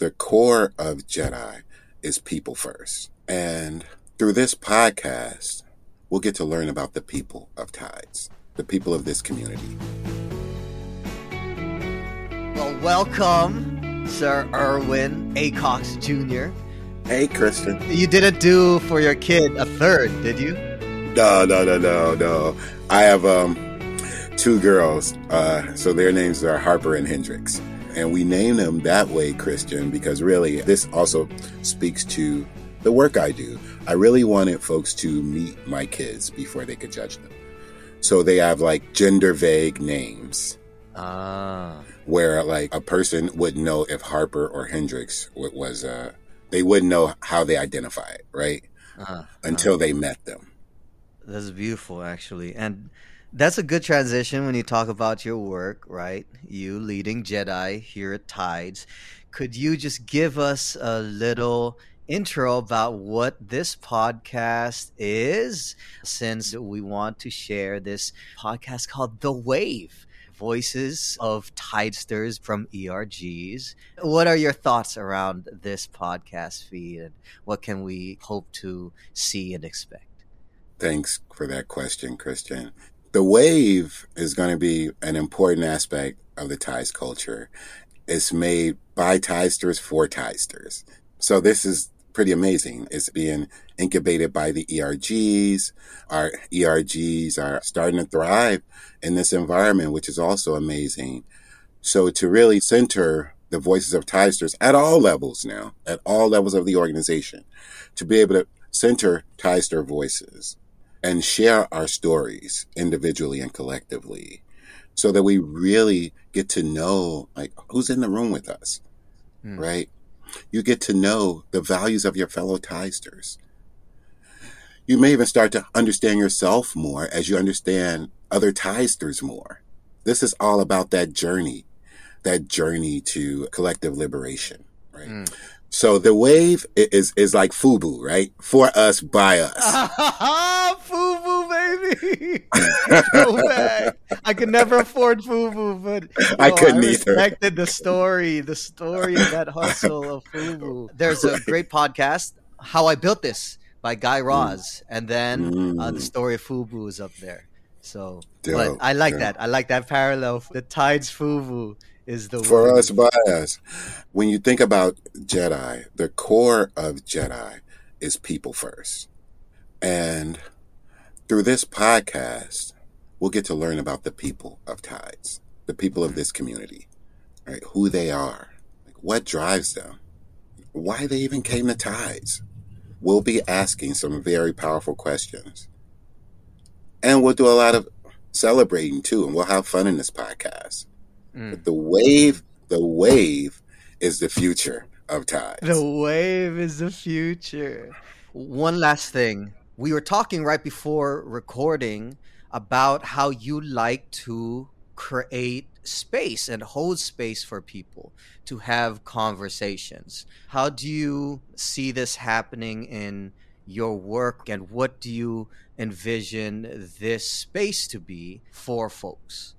the core of Jedi is people first. And through this podcast, we'll get to learn about the people of Tides, the people of this community. Well, welcome, Sir Erwin Acox Jr. Hey, Kristen. You didn't do for your kid a third, did you? No, no, no, no, no. I have um two girls, uh, so their names are Harper and Hendrix. And we name them that way, Christian, because really this also speaks to the work I do. I really wanted folks to meet my kids before they could judge them. So they have like gender vague names. Ah. Where like a person would know if Harper or Hendrix was, uh, they wouldn't know how they identify it, right? Uh-huh. Until uh-huh. they met them. That's beautiful, actually. And that's a good transition when you talk about your work, right? You leading Jedi here at Tides. Could you just give us a little intro about what this podcast is, since we want to share this podcast called The Wave? Voices of Tidesters from ERGs. What are your thoughts around this podcast feed and what can we hope to see and expect? Thanks for that question, Christian. The wave is going to be an important aspect of the Tides culture. It's made by Tidesters for Tidesters. So this is pretty amazing. It's being incubated by the ERGs. Our ERGs are starting to thrive in this environment, which is also amazing. So to really center the voices of Tidesters at all levels now, at all levels of the organization, to be able to center Tidester voices and share our stories individually and collectively so that we really get to know like who's in the room with us mm. right you get to know the values of your fellow tidesters you may even start to understand yourself more as you understand other tidesters more this is all about that journey that journey to collective liberation right mm. So the wave is is like FUBU, right? For us, by us. I could never afford FUBU, but I couldn't I either. Respected the story, the story of that hustle of FUBU. There's a great podcast, "How I Built This" by Guy Raz, mm. and then mm. uh, the mm. story of FUBU is up there. So, Dope. but I like Dope. that. I like that parallel. The tides FUBU is the for word. us by us. When you think about Jedi, the core of Jedi is people first, and through this podcast, we'll get to learn about the people of Tides, the people of this community, right? Who they are, like what drives them, why they even came to Tides. We'll be asking some very powerful questions. And we'll do a lot of celebrating too, and we'll have fun in this podcast. Mm. But the wave, the wave is the future of tides. The wave is the future. One last thing. We were talking right before recording about how you like to create space and hold space for people to have conversations. How do you see this happening in your work and what do you envision this space to be for folks?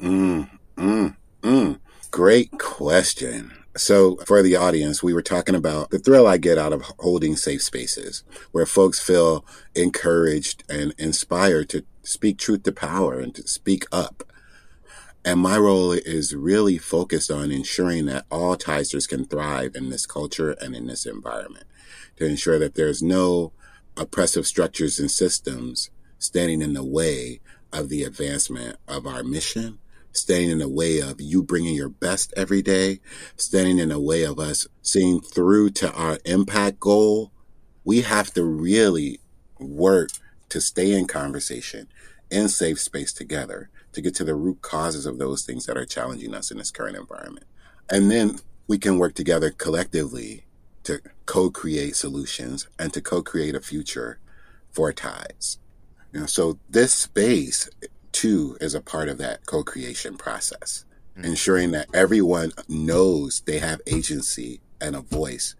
Mm, Mm, mm. Great question. So, for the audience, we were talking about the thrill I get out of holding safe spaces where folks feel encouraged and inspired to speak truth to power and to speak up. And my role is really focused on ensuring that all Tidesters can thrive in this culture and in this environment, to ensure that there's no oppressive structures and systems standing in the way of the advancement of our mission standing in the way of you bringing your best every day, standing in the way of us seeing through to our impact goal, we have to really work to stay in conversation in safe space together to get to the root causes of those things that are challenging us in this current environment. And then we can work together collectively to co-create solutions and to co-create a future for tides. You know, so this space too is a part of that co-creation process, mm-hmm. ensuring that everyone knows they have agency and a voice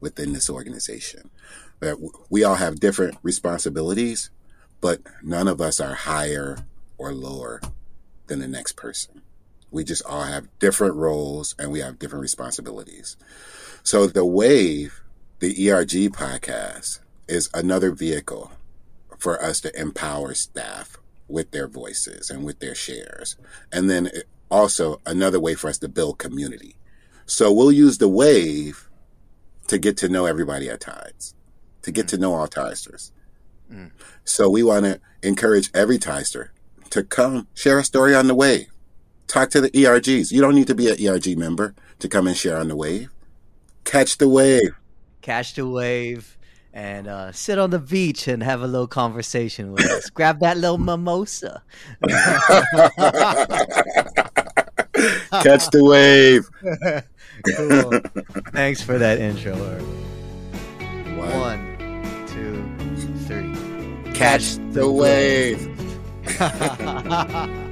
within this organization. That we all have different responsibilities, but none of us are higher or lower than the next person. We just all have different roles and we have different responsibilities. So the Wave, the ERG podcast, is another vehicle for us to empower staff with their voices and with their shares. And then also another way for us to build community. So we'll use the wave to get to know everybody at Tides, to get mm. to know all Tidesters. Mm. So we want to encourage every Tidester to come share a story on the wave. Talk to the ERGs. You don't need to be an ERG member to come and share on the wave. Catch the wave. Catch the wave and uh, sit on the beach and have a little conversation with us. Grab that little mimosa. Catch the wave. cool. Thanks for that intro. One, two, three. Catch the wave.